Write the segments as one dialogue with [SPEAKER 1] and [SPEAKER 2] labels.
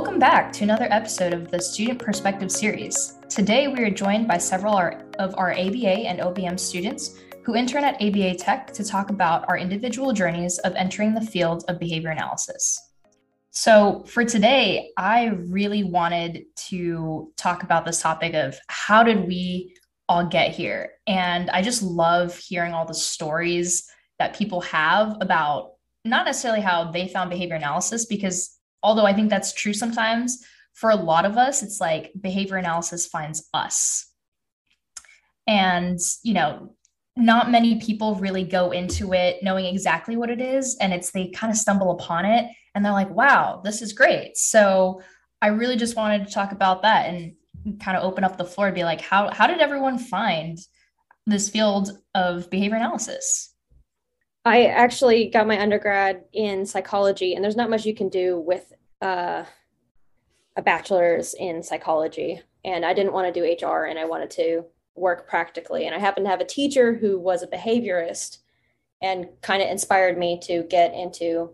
[SPEAKER 1] Welcome back to another episode of the Student Perspective series. Today we are joined by several of our ABA and OBM students who intern at ABA Tech to talk about our individual journeys of entering the field of behavior analysis. So, for today, I really wanted to talk about this topic of how did we all get here? And I just love hearing all the stories that people have about not necessarily how they found behavior analysis, because although I think that's true sometimes, for a lot of us, it's like behavior analysis finds us. And, you know, not many people really go into it knowing exactly what it is. And it's they kind of stumble upon it and they're like, wow, this is great. So I really just wanted to talk about that and kind of open up the floor and be like, how, how did everyone find this field of behavior analysis?
[SPEAKER 2] I actually got my undergrad in psychology, and there's not much you can do with uh, a bachelor's in psychology. And I didn't want to do HR, and I wanted to work practically. And I happened to have a teacher who was a behaviorist and kind of inspired me to get into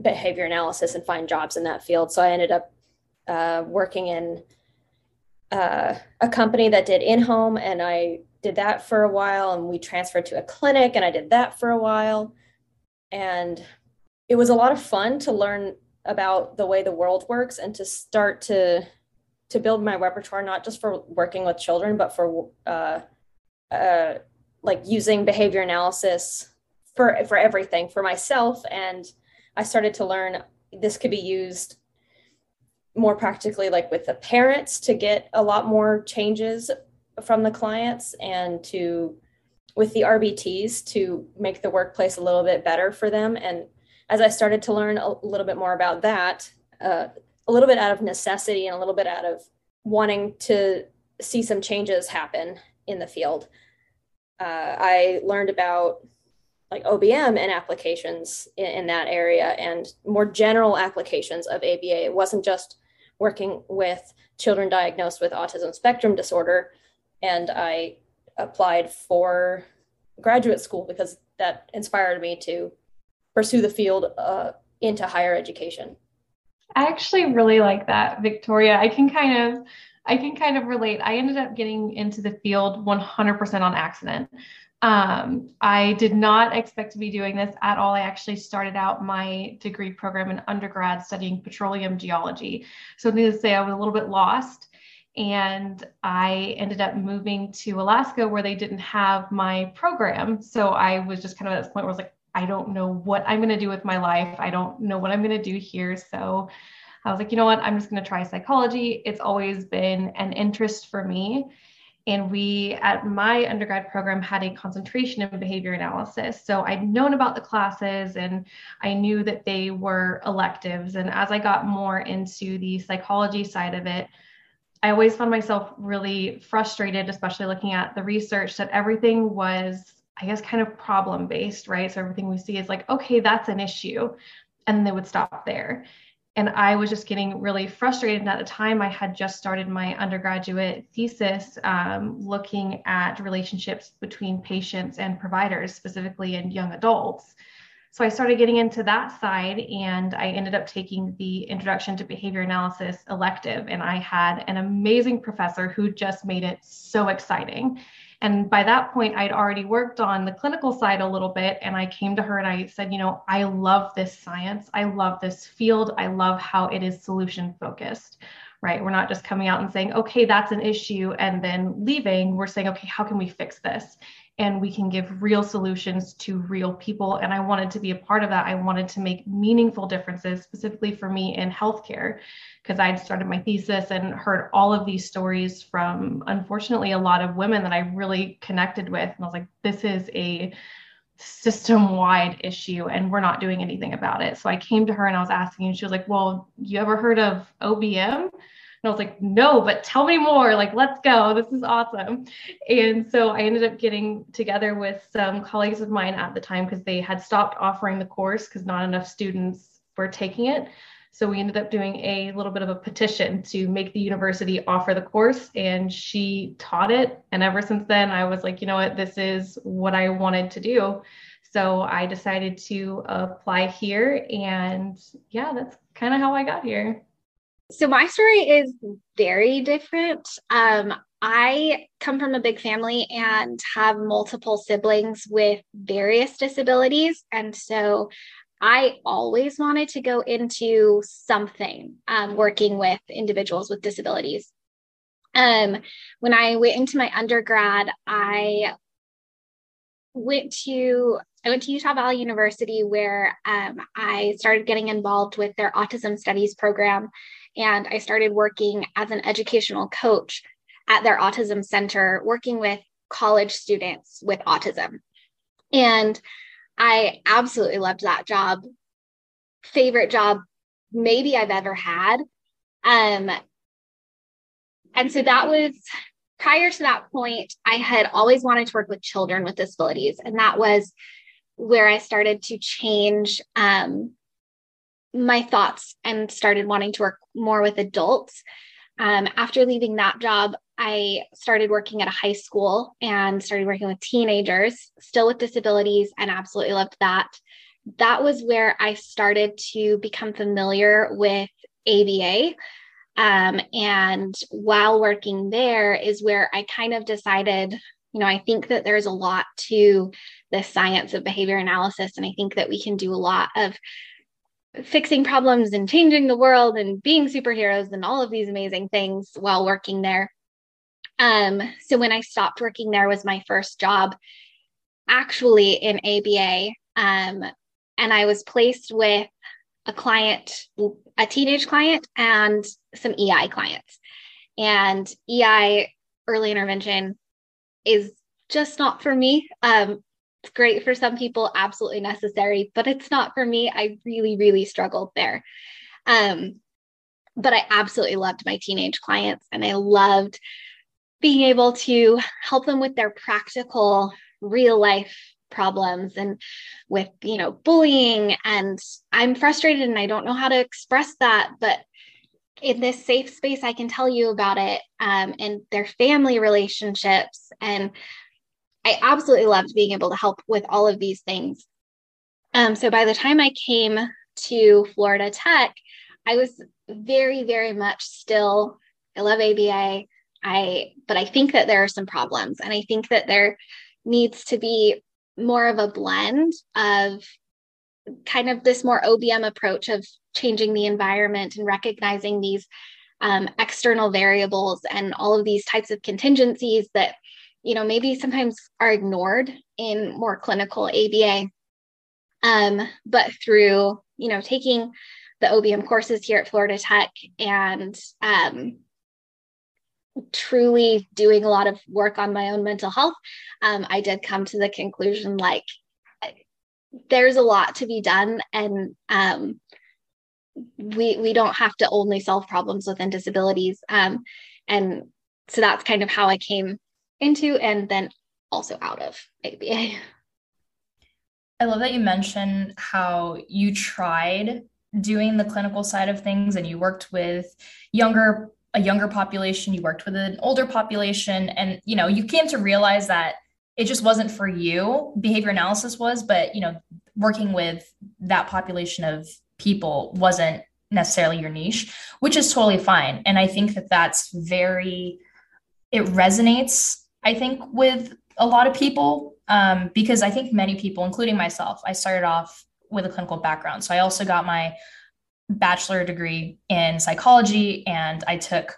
[SPEAKER 2] behavior analysis and find jobs in that field. So I ended up uh, working in uh, a company that did in home, and I did that for a while. And we transferred to a clinic, and I did that for a while. And it was a lot of fun to learn about the way the world works and to start to to build my repertoire not just for working with children but for uh, uh, like using behavior analysis for for everything for myself and i started to learn this could be used more practically like with the parents to get a lot more changes from the clients and to with the rbts to make the workplace a little bit better for them and as i started to learn a little bit more about that uh, a little bit out of necessity and a little bit out of wanting to see some changes happen in the field uh, i learned about like OBM and applications in, in, that area and more general applications of ABA. It wasn't just working with children diagnosed with autism spectrum disorder. And I applied for graduate school because that inspired me to pursue the field uh, into higher education.
[SPEAKER 3] I actually really like that, Victoria. I can kind of I can kind of relate. I ended up getting into the field 100% on accident. Um, I did not expect to be doing this at all. I actually started out my degree program in undergrad studying petroleum geology. So, needless to say, I was a little bit lost. And I ended up moving to Alaska where they didn't have my program. So I was just kind of at this point where I was like, I don't know what I'm going to do with my life. I don't know what I'm going to do here. So I was like, you know what? I'm just going to try psychology. It's always been an interest for me. And we at my undergrad program had a concentration in behavior analysis. So I'd known about the classes and I knew that they were electives. And as I got more into the psychology side of it, I always found myself really frustrated, especially looking at the research that everything was, I guess, kind of problem based, right? So everything we see is like, okay, that's an issue. And they would stop there and I was just getting really frustrated. And at the time, I had just started my undergraduate thesis um, looking at relationships between patients and providers, specifically in young adults. So I started getting into that side, and I ended up taking the Introduction to Behavior Analysis elective. And I had an amazing professor who just made it so exciting. And by that point, I'd already worked on the clinical side a little bit. And I came to her and I said, you know, I love this science. I love this field. I love how it is solution focused, right? We're not just coming out and saying, okay, that's an issue and then leaving. We're saying, okay, how can we fix this? And we can give real solutions to real people. And I wanted to be a part of that. I wanted to make meaningful differences, specifically for me in healthcare because I'd started my thesis and heard all of these stories from, unfortunately, a lot of women that I really connected with. And I was like, this is a system wide issue and we're not doing anything about it. So I came to her and I was asking, and she was like, Well, you ever heard of OBM? And I was like, No, but tell me more. Like, let's go. This is awesome. And so I ended up getting together with some colleagues of mine at the time because they had stopped offering the course because not enough students were taking it. So we ended up doing a little bit of a petition to make the university offer the course, and she taught it. And ever since then, I was like, you know what, this is what I wanted to do. So I decided to apply here. And yeah, that's kind of how I got here.
[SPEAKER 4] So my story is very different. Um, I come from a big family and have multiple siblings with various disabilities. And so I always wanted to go into something um, working with individuals with disabilities. Um, when I went into my undergrad, I went to I went to Utah Valley University where um, I started getting involved with their autism studies program, and I started working as an educational coach at their autism center, working with college students with autism. And I absolutely loved that job. Favorite job maybe I've ever had. Um, and so that was prior to that point, I had always wanted to work with children with disabilities. And that was where I started to change um, my thoughts and started wanting to work more with adults. Um, after leaving that job, I started working at a high school and started working with teenagers, still with disabilities, and absolutely loved that. That was where I started to become familiar with ABA. Um, and while working there, is where I kind of decided, you know, I think that there's a lot to the science of behavior analysis. And I think that we can do a lot of fixing problems and changing the world and being superheroes and all of these amazing things while working there. Um, so when I stopped working there was my first job actually in ABA. Um, and I was placed with a client, a teenage client, and some EI clients. And EI early intervention is just not for me. Um, it's great for some people, absolutely necessary, but it's not for me. I really, really struggled there. Um, but I absolutely loved my teenage clients and I loved being able to help them with their practical real life problems and with you know bullying and i'm frustrated and i don't know how to express that but in this safe space i can tell you about it um, and their family relationships and i absolutely loved being able to help with all of these things. Um, so by the time i came to florida tech i was very very much still i love aba I but I think that there are some problems and I think that there needs to be more of a blend of kind of this more OBM approach of changing the environment and recognizing these um, external variables and all of these types of contingencies that you know maybe sometimes are ignored in more clinical ABA. Um, but through you know taking the OBM courses here at Florida Tech and um, truly doing a lot of work on my own mental health, um, I did come to the conclusion like there's a lot to be done, and um, we we don't have to only solve problems within disabilities. Um, and so that's kind of how I came into and then also out of ABA.
[SPEAKER 1] I love that you mentioned how you tried doing the clinical side of things and you worked with younger a younger population, you worked with an older population, and you know, you came to realize that it just wasn't for you. Behavior analysis was, but you know, working with that population of people wasn't necessarily your niche, which is totally fine. And I think that that's very, it resonates, I think, with a lot of people um, because I think many people, including myself, I started off with a clinical background. So I also got my bachelor degree in psychology and I took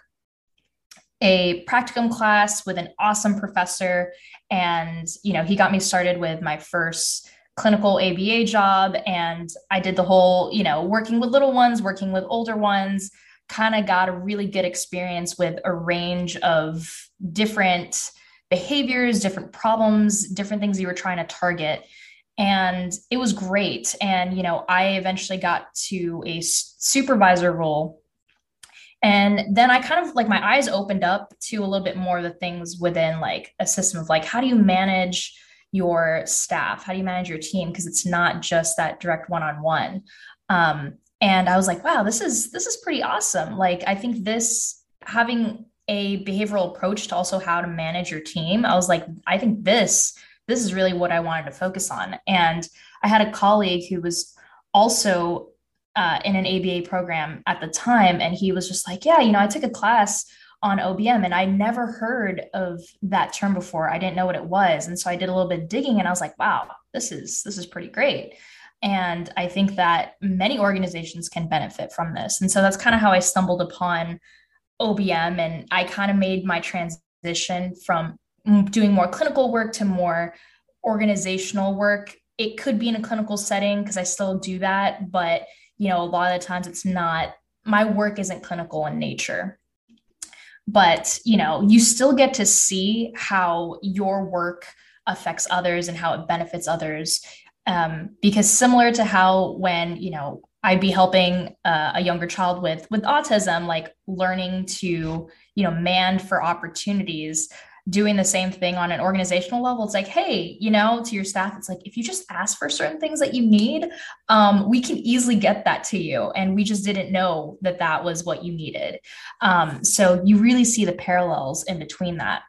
[SPEAKER 1] a practicum class with an awesome professor and you know he got me started with my first clinical ABA job and I did the whole you know working with little ones working with older ones kind of got a really good experience with a range of different behaviors different problems different things you were trying to target. And it was great. And you know i eventually got to a supervisor role. And then i kind of like my eyes opened up to a little bit more of the things within like a system of like how do you manage your staff? How do you manage your team? Because it's not just that direct one-on-one. Um, and i was like wow this is this is pretty awesome. Like i think this having a behavioral approach to also how to manage your team i was like i think this this is really what I wanted to focus on. And I had a colleague who was also uh, in an ABA program at the time, and he was just like, Yeah, you know, I took a class on OBM and I never heard of that term before. I didn't know what it was. And so I did a little bit of digging and I was like, wow, this is this is pretty great. And I think that many organizations can benefit from this. And so that's kind of how I stumbled upon OBM and I kind of made my transition from doing more clinical work to more organizational work. It could be in a clinical setting because I still do that, but you know, a lot of the times it's not my work isn't clinical in nature. But, you know, you still get to see how your work affects others and how it benefits others. Um, because similar to how when, you know, I'd be helping uh, a younger child with with autism, like learning to you know mand for opportunities. Doing the same thing on an organizational level, it's like, hey, you know, to your staff, it's like if you just ask for certain things that you need, um, we can easily get that to you, and we just didn't know that that was what you needed. Um, so you really see the parallels in between that.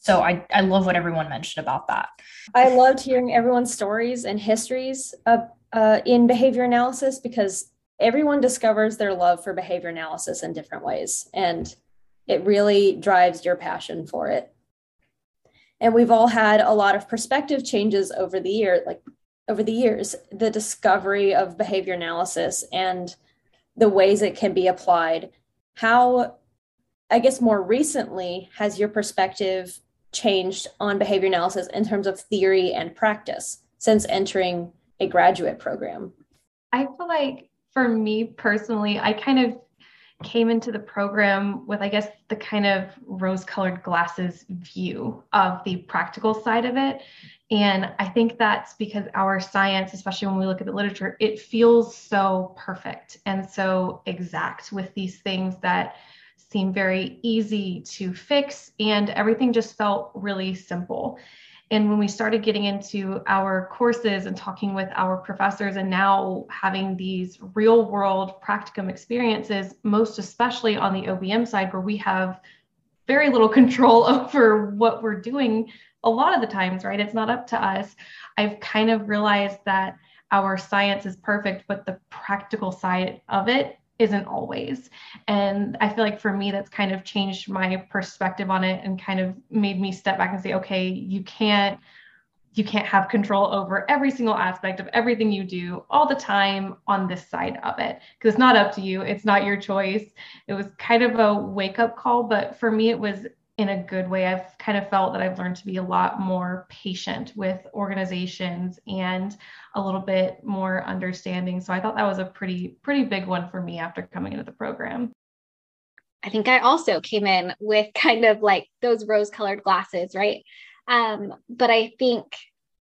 [SPEAKER 1] So I I love what everyone mentioned about that.
[SPEAKER 2] I loved hearing everyone's stories and histories of uh, in behavior analysis because everyone discovers their love for behavior analysis in different ways and it really drives your passion for it. And we've all had a lot of perspective changes over the year like over the years the discovery of behavior analysis and the ways it can be applied. How i guess more recently has your perspective changed on behavior analysis in terms of theory and practice since entering a graduate program?
[SPEAKER 3] I feel like for me personally, I kind of came into the program with, I guess, the kind of rose colored glasses view of the practical side of it. And I think that's because our science, especially when we look at the literature, it feels so perfect and so exact with these things that seem very easy to fix. And everything just felt really simple. And when we started getting into our courses and talking with our professors, and now having these real world practicum experiences, most especially on the OBM side, where we have very little control over what we're doing a lot of the times, right? It's not up to us. I've kind of realized that our science is perfect, but the practical side of it isn't always. And I feel like for me, that's kind of changed my perspective on it and kind of made me step back and say, okay, you can't you can't have control over every single aspect of everything you do all the time on this side of it. Because it's not up to you. It's not your choice. It was kind of a wake up call but for me it was in a good way. I've kind of felt that I've learned to be a lot more patient with organizations and a little bit more understanding. So I thought that was a pretty pretty big one for me after coming into the program.
[SPEAKER 4] I think I also came in with kind of like those rose colored glasses, right? Um, but I think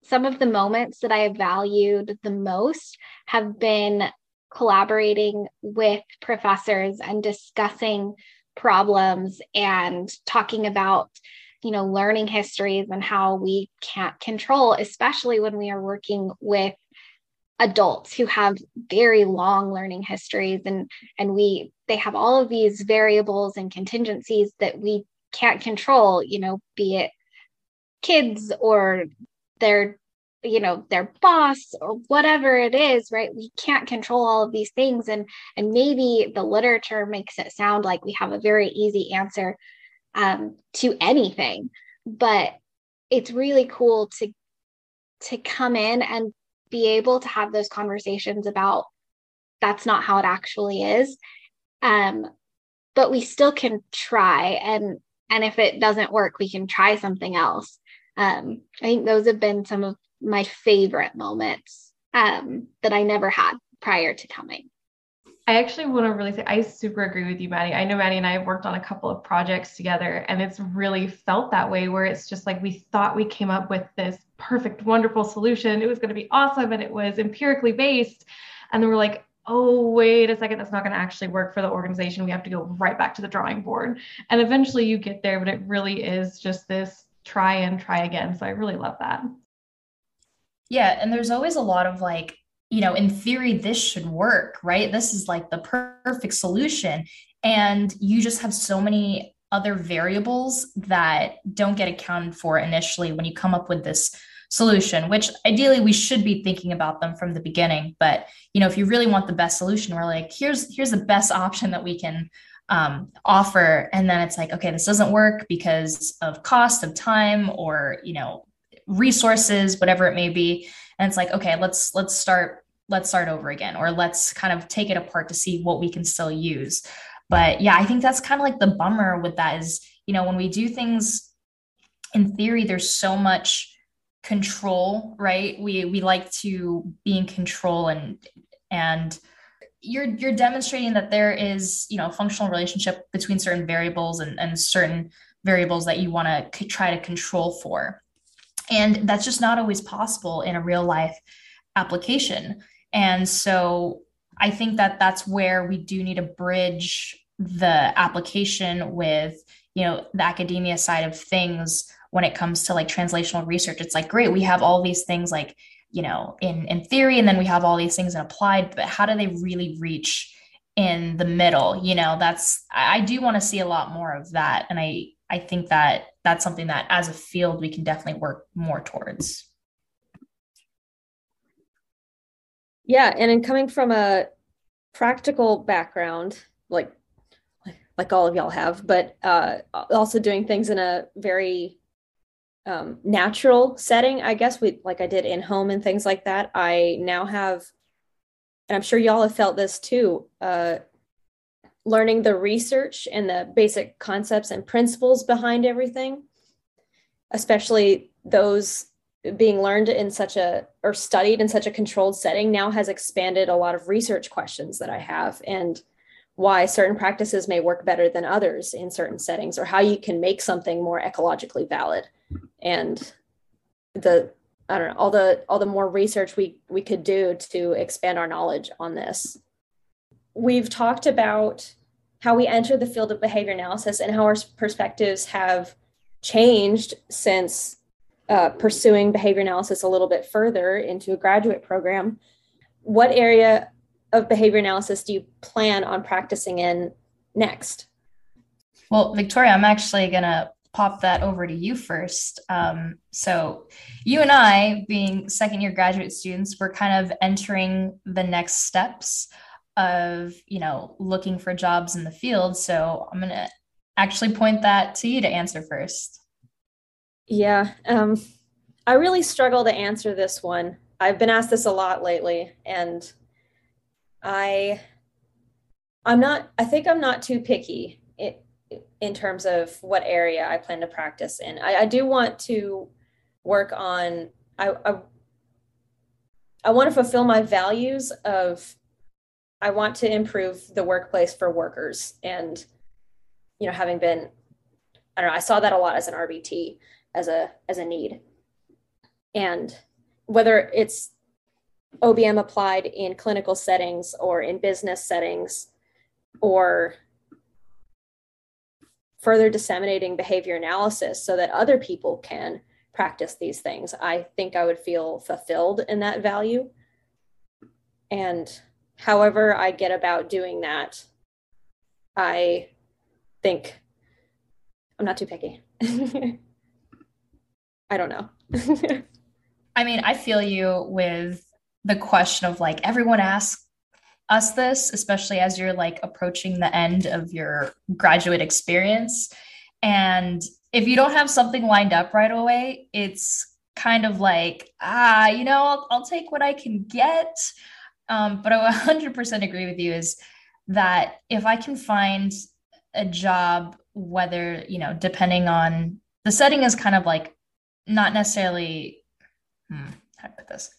[SPEAKER 4] some of the moments that I have valued the most have been collaborating with professors and discussing problems and talking about you know learning histories and how we can't control especially when we are working with adults who have very long learning histories and and we they have all of these variables and contingencies that we can't control you know be it kids or their you know their boss or whatever it is right? We can't control all of these things. And and maybe the literature makes it sound like we have a very easy answer um, to anything. But it's really cool to to come in and be able to have those conversations about that's not how it actually is. Um, but we still can try. And and if it doesn't work we can try something else. Um, i think those have been some of my favorite moments um, that I never had prior to coming.
[SPEAKER 3] I actually want to really say I super agree with you, Maddie. I know Maddie and I have worked on a couple of projects together, and it's really felt that way where it's just like we thought we came up with this perfect, wonderful solution. It was going to be awesome and it was empirically based. And then we're like, oh, wait a second, that's not going to actually work for the organization. We have to go right back to the drawing board. And eventually you get there, but it really is just this try and try again. So I really love that.
[SPEAKER 1] Yeah. And there's always a lot of like, you know, in theory, this should work, right? This is like the perfect solution. And you just have so many other variables that don't get accounted for initially when you come up with this solution which ideally we should be thinking about them from the beginning but you know if you really want the best solution we're like here's here's the best option that we can um, offer and then it's like okay this doesn't work because of cost of time or you know resources whatever it may be. And it's like okay let's let's start let's start over again or let's kind of take it apart to see what we can still use. But yeah i think that's kind of like the bummer with that is you know when we do things in theory there's so much control right? We we like to be in control and and you're you're demonstrating that there is you know a functional relationship between certain variables and, and certain variables that you want to c- try to control for and that's just not always possible in a real life application. And so i think that that's where we do need to bridge the application with you know the academia side of things when it comes to like translational research. It's like great we have all these things like you know in in theory and then we have all these things in applied but how do they really reach in the middle? You know that's i do want to see a lot more of that and i i think that that's something that as a field we can definitely work more towards
[SPEAKER 2] yeah and in coming from a practical background like like all of y'all have but uh also doing things in a very um, natural setting, I guess we like I did in home and things like that. I now have, and I'm sure y'all have felt this too, uh, learning the research and the basic concepts and principles behind everything, especially those being learned in such a or studied in such a controlled setting now has expanded a lot of research questions that I have and why certain practices may work better than others in certain settings or how you can make something more ecologically valid and the I don't know all the all the more research we we could do to expand our knowledge on this. We've talked about how we enter the field of behavior analysis and how our perspectives have changed since uh, pursuing behavior analysis a little bit further into a graduate program. What area of behavior analysis do you plan on practicing in next?
[SPEAKER 1] Well, Victoria, I'm actually going to pop that over to you first. Um, so, you and I, being second year graduate students, we're kind of entering the next steps of, you know, looking for jobs in the field. So, I'm going to actually point that to you to answer first.
[SPEAKER 2] Yeah, um, I really struggle to answer this one. I've been asked this a lot lately, and I, I'm not. I think I'm not too picky in terms of what area I plan to practice in. I, I do want to work on I, I I want to fulfill my values of I want to improve the workplace for workers and you know having been I don't know I saw that a lot as an RBT as a as a need and whether it's OBM applied in clinical settings or in business settings or further disseminating behavior analysis so that other people can practice these things, I think I would feel fulfilled in that value. And however I get about doing that, I think I'm not too picky. I don't know.
[SPEAKER 1] I mean, I feel you with the question of like everyone asks us this, especially as you're like approaching the end of your graduate experience. And if you don't have something lined up right away, it's kind of like, ah, you know, I'll, I'll take what I can get. Um, but I 100% agree with you is that if I can find a job, whether, you know, depending on the setting is kind of like not necessarily, hmm, how to put this?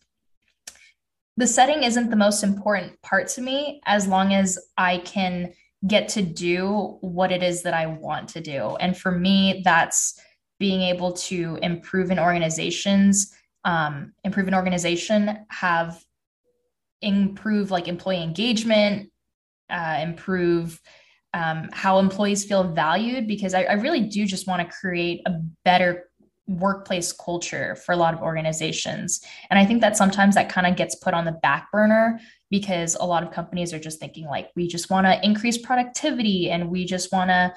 [SPEAKER 1] the setting isn't the most important part to me as long as I can get to do what it is that I want to do. And for me, that's being able to improve in organizations, um, improve an organization, have improve like employee engagement, uh, improve um, how employees feel valued, because I, I really do just want to create a better workplace culture for a lot of organizations. And I think that sometimes that kind of gets put on the back burner because a lot of companies are just thinking like we just want to increase productivity and we just want to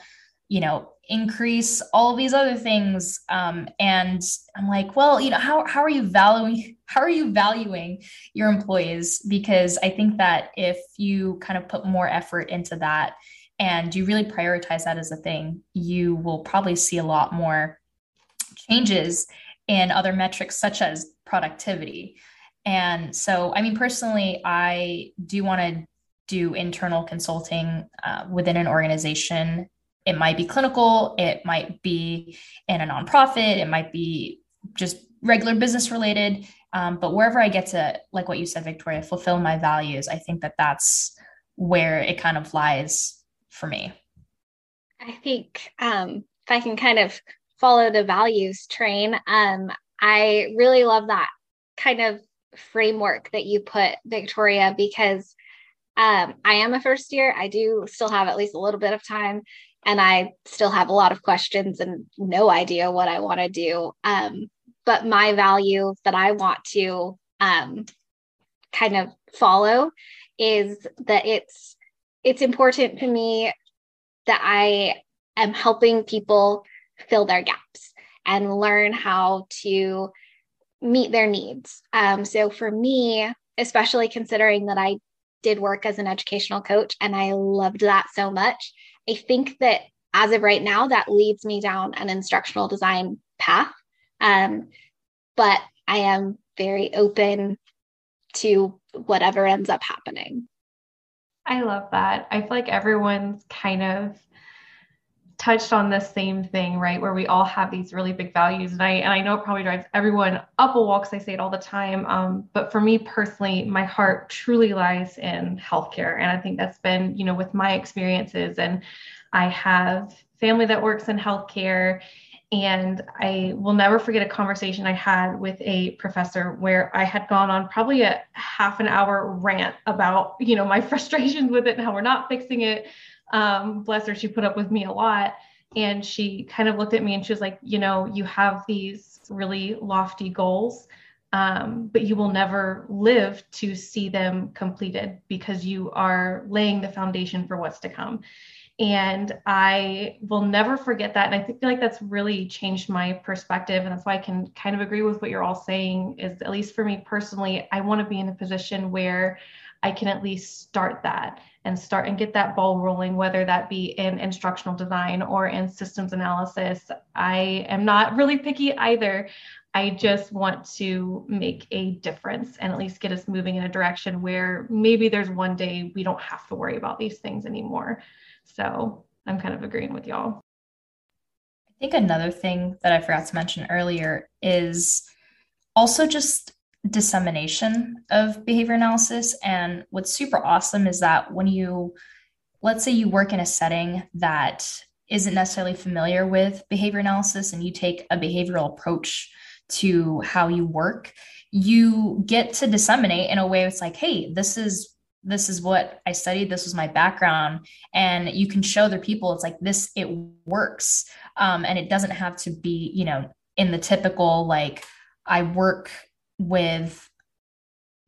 [SPEAKER 1] you know, increase all these other things. Um, and I'm like, well, you know, how, how are you valuing, how are you valuing your employees? Because I think that if you kind of put more effort into that and you really prioritize that as a thing, you will probably see a lot more changes in other metrics such as productivity. And so, I mean, personally, I do want to do internal consulting uh, within an organization. It might be clinical, it might be in a nonprofit, it might be just regular business related. Um, but wherever I get to, like what you said, Victoria, fulfill my values, I think that that's where it kind of lies for me.
[SPEAKER 4] I think um, if I can kind of follow the values train, um, I really love that kind of framework that you put, Victoria, because um, I am a first year. I do still have at least a little bit of time, and I still have a lot of questions and no idea what I want to do. Um, but my value that I want to um, kind of follow is that it's it's important to me that I am helping people fill their gaps and learn how to meet their needs. Um, so for me, especially considering that I did work as an educational coach and I loved that so much, I think that as of right now, that leads me down an instructional design path. Um, but I am very open to whatever ends up happening.
[SPEAKER 3] I love that. I feel like everyone's kind of touched on the same thing, right? Where we all have these really big values. And I and I know it probably drives everyone up a wall because I say it all the time. Um, but for me personally, my heart truly lies in healthcare. And I think that's been, you know, with my experiences. And I have family that works in healthcare. And I will never forget a conversation I had with a professor where I had gone on probably a half an hour rant about, you know, my frustrations with it and how we're not fixing it um, bless her, she put up with me a lot. And she kind of looked at me and she was like, you know, you have these really lofty goals, um, but you will never live to see them completed because you are laying the foundation for what's to come. And I will never forget that. And I feel like that's really changed my perspective. And that's why I can kind of agree with what you're all saying is at least for me personally, I want to be in a position where I can at least start that and start and get that ball rolling, whether that be in instructional design or in systems analysis. I am not really picky either. I just want to make a difference and at least get us moving in a direction where maybe there's one day we don't have to worry about these things anymore. So I'm kind of agreeing with y'all.
[SPEAKER 1] I think another thing that I forgot to mention earlier is also just dissemination of behavior analysis. And what's super awesome is that when you, let's say you work in a setting that isn't necessarily familiar with behavior analysis and you take a behavioral approach to how you work, you get to disseminate in a way it's like, hey, this is this is what I studied. This was my background. And you can show other people it's like this, it works. Um, and it doesn't have to be, you know, in the typical like I work with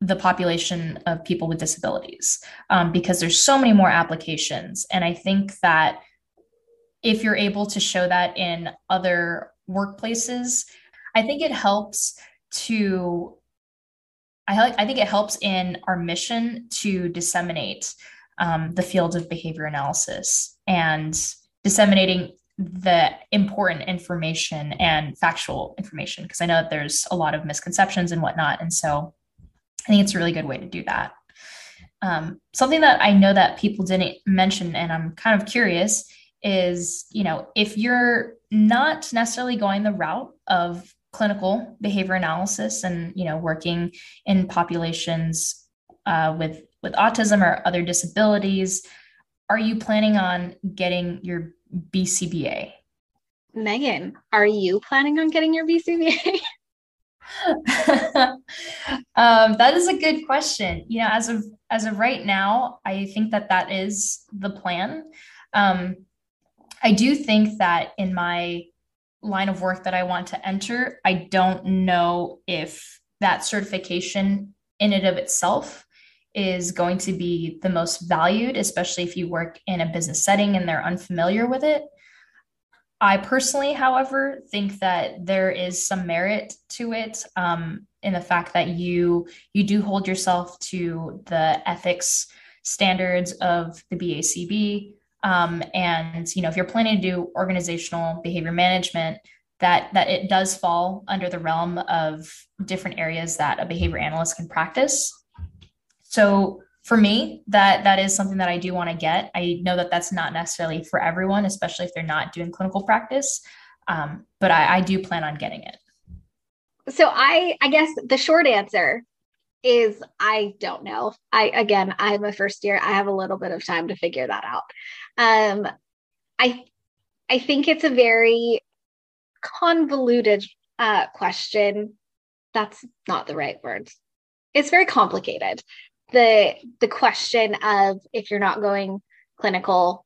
[SPEAKER 1] the population of people with disabilities um, because there's so many more applications. And i think that if you're able to show that in other workplaces i think it helps to i, I think it helps in our mission to disseminate um, the field of behavior analysis and disseminating the important information and factual information because I know that there's a lot of misconceptions and whatnot. And so I think it's a really good way to do that. Um, something that I know that people didn't mention, and I'm kind of curious, is you know if you're not necessarily going the route of clinical behavior analysis and you know working in populations uh, with with autism or other disabilities, are you planning on getting your BCBA?
[SPEAKER 4] Megan, are you planning on getting your BCBA?
[SPEAKER 1] um, that is a good question. You know, as of as of right now, I think that that is the plan. Um, I do think that in my line of work that I want to enter, I don't know if that certification in and of itself is going to be the most valued, especially if you work in a business setting and they're unfamiliar with it. I personally, however, think that there is some merit to it um, in the fact that you you do hold yourself to the ethics standards of the BACB. Um, and you know, if you're planning to do organizational behavior management, that that it does fall under the realm of different areas that a behavior analyst can practice. So for me, that that is something that I do want to get. I know that that's not necessarily for everyone, especially if they're not doing clinical practice. Um, but I, I do plan on getting it.
[SPEAKER 4] So I I guess the short answer is I don't know. I again, I'm a first year. I have a little bit of time to figure that out. Um, I I think it's a very convoluted uh, question. That's not the right word. It's very complicated the the question of if you're not going clinical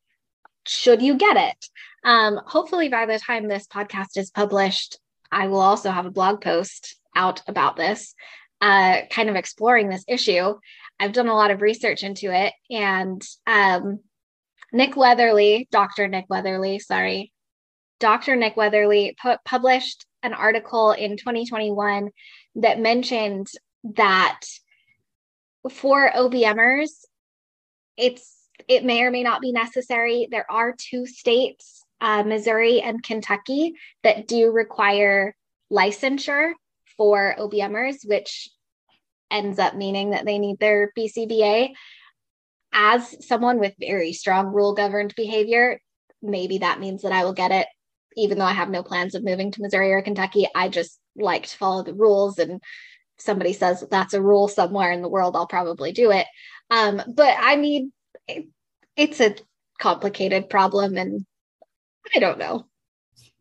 [SPEAKER 4] should you get it? Um, hopefully by the time this podcast is published i will also have a blog post out about this uh, kind of exploring this issue. I've done a lot of research into it and um, nick weatherly dr nick weatherly sorry. Dr nick weatherly pu- published an article in 2021 that mentioned that for OBMers, it's it may or may not be necessary. There are two states, uh, Missouri and Kentucky, that do require licensure for OBMers, which ends up meaning that they need their BCBA. As someone with very strong rule governed behavior, maybe that means that I will get it, even though I have no plans of moving to Missouri or Kentucky. I just like to follow the rules and somebody says that's a rule somewhere in the world, I'll probably do it. Um, but I mean, it, it's a complicated problem, and I don't know.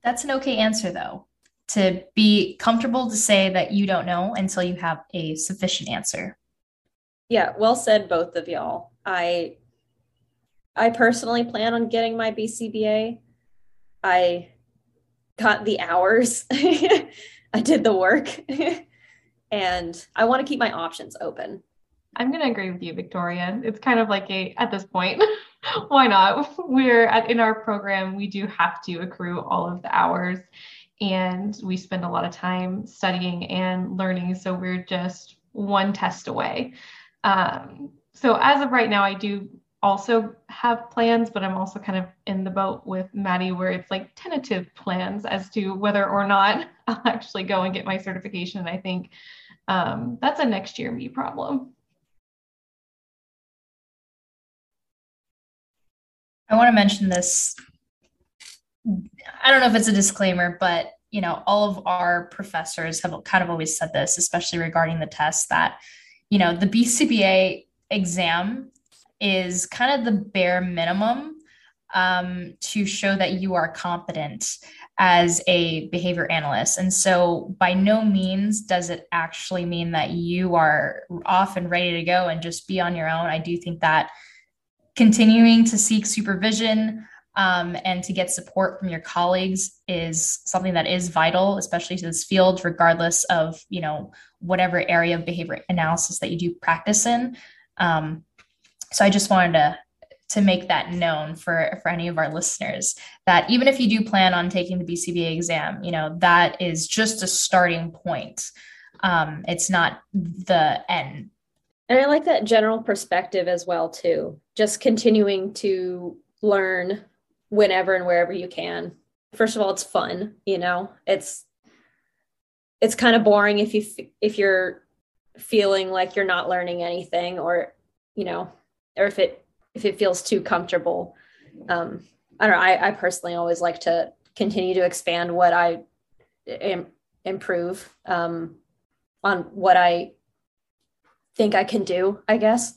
[SPEAKER 1] That's an okay answer, though, to be comfortable to say that you don't know until you have a sufficient answer.
[SPEAKER 2] Yeah, well said, both of y'all. I I personally plan on getting my BCBA. I got the hours. I did the work. and I want to keep my options open.
[SPEAKER 3] I'm going to agree with you, Victoria. It's kind of like a, at this point, why not? We're at, in our program, we do have to accrue all of the hours and we spend a lot of time studying and learning. So we're just one test away. Um, so as of right now, I do also have plans, but I'm also kind of in the boat with Maddie where it's like tentative plans as to whether or not I'll actually go and get my certification. I think um, that's a next year me problem.
[SPEAKER 1] I want to mention this. I don't know if it's a disclaimer, but you know, all of our professors have kind of always said this, especially regarding the test, that you know, the BCBA exam is kind of the bare minimum um, to show that you are competent as a behavior analyst. And so, by no means does it actually mean that you are off and ready to go and just be on your own. I do think that continuing to seek supervision um, and to get support from your colleagues is something that is vital, especially to this field, regardless of you know whatever area of behavior analysis that you do practice in. Um, so I just wanted to to make that known for for any of our listeners that even if you do plan on taking the BCBA exam, you know that is just a starting point. Um, it's not the end.
[SPEAKER 2] And I like that general perspective as well too. Just continuing to learn whenever and wherever you can. First of all, it's fun. You know, it's it's kind of boring if you if you're feeling like you're not learning anything or you know or if it if it feels too comfortable. Um, I don't know. I, I personally always like to continue to expand what I Im- improve um, on what I think I can do, I guess,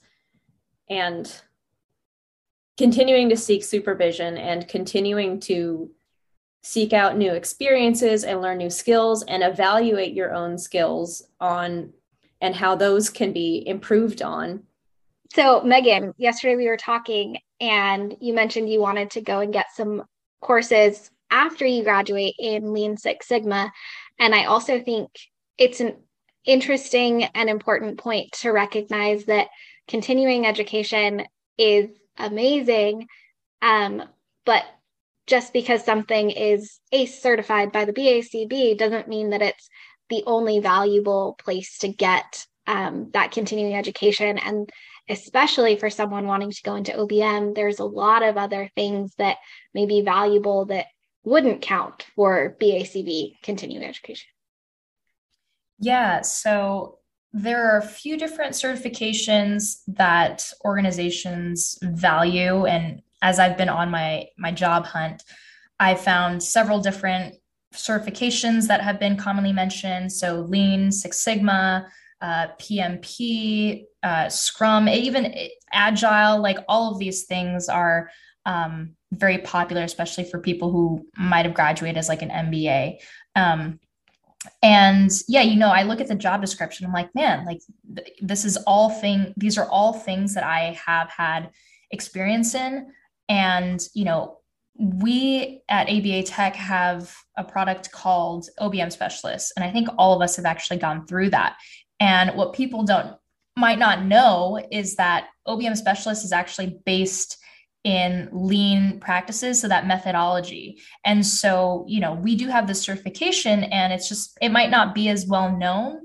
[SPEAKER 2] and continuing to seek supervision and continuing to seek out new experiences and learn new skills and evaluate your own skills on and how those can be improved on
[SPEAKER 4] so, Megan, yesterday we were talking and you mentioned you wanted to go and get some courses after you graduate in Lean Six Sigma. And I also think it's an interesting and important point to recognize that continuing education is amazing. Um, but just because something is ACE certified by the BACB doesn't mean that it's the only valuable place to get um, that continuing education. And especially for someone wanting to go into OBM, there's a lot of other things that may be valuable that wouldn't count for BACB continuing education.
[SPEAKER 1] Yeah, so there are a few different certifications that organizations value and as I've been on my my job hunt, I found several different certifications that have been commonly mentioned. So Lean, Six Sigma, uh, PMP, uh, Scrum, even Agile, like all of these things are um, very popular, especially for people who might have graduated as like an MBA. Um, and yeah, you know, I look at the job description, I'm like, man, like th- this is all thing, these are all things that I have had experience in. And, you know, we at ABA Tech have a product called OBM Specialists. And I think all of us have actually gone through that. And what people don't might not know is that OBM Specialist is actually based in lean practices so that methodology. And so you know we do have this certification and it's just it might not be as well known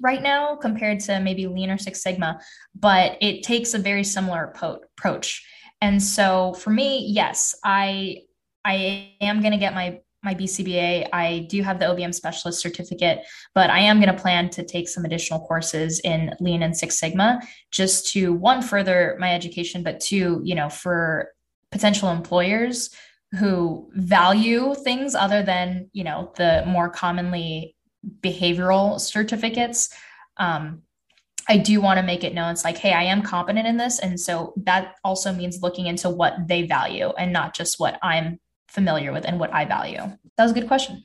[SPEAKER 1] right now compared to maybe lean or six sigma but it takes a very similar approach. And so for me, yes, I I am going to get my my BCBA. I do have the OBM specialist certificate, but I am going to plan to take some additional courses in Lean and Six Sigma just to one further my education, but two, you know, for potential employers who value things other than, you know, the more commonly behavioral certificates. Um, I do want to make it known it's like, hey, I am competent in this. And so that also means looking into what they value and not just what I'm familiar with and what I value. That was a good question.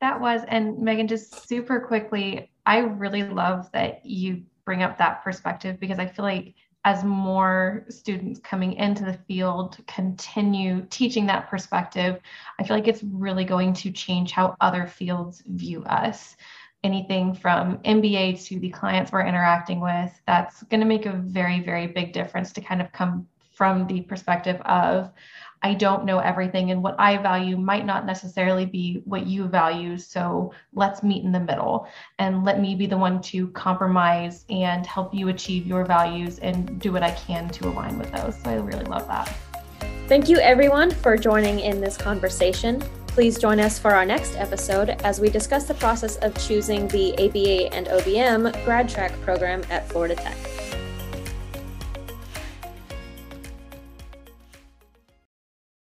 [SPEAKER 3] That was. And Megan, just super quickly, I really love that you bring up that perspective because I feel like as more students coming into the field continue teaching that perspective, I feel like it's really going to change how other fields view us anything from MBA to the clients we're interacting with, that's going to make a very, very big difference to kind of come from the perspective of, I don't know everything, and what I value might not necessarily be what you value. So let's meet in the middle and let me be the one to compromise and help you achieve your values and do what I can to align with those. So I really love that.
[SPEAKER 2] Thank you, everyone, for joining in this conversation. Please join us for our next episode as we discuss the process of choosing the ABA and OBM grad track program at Florida Tech.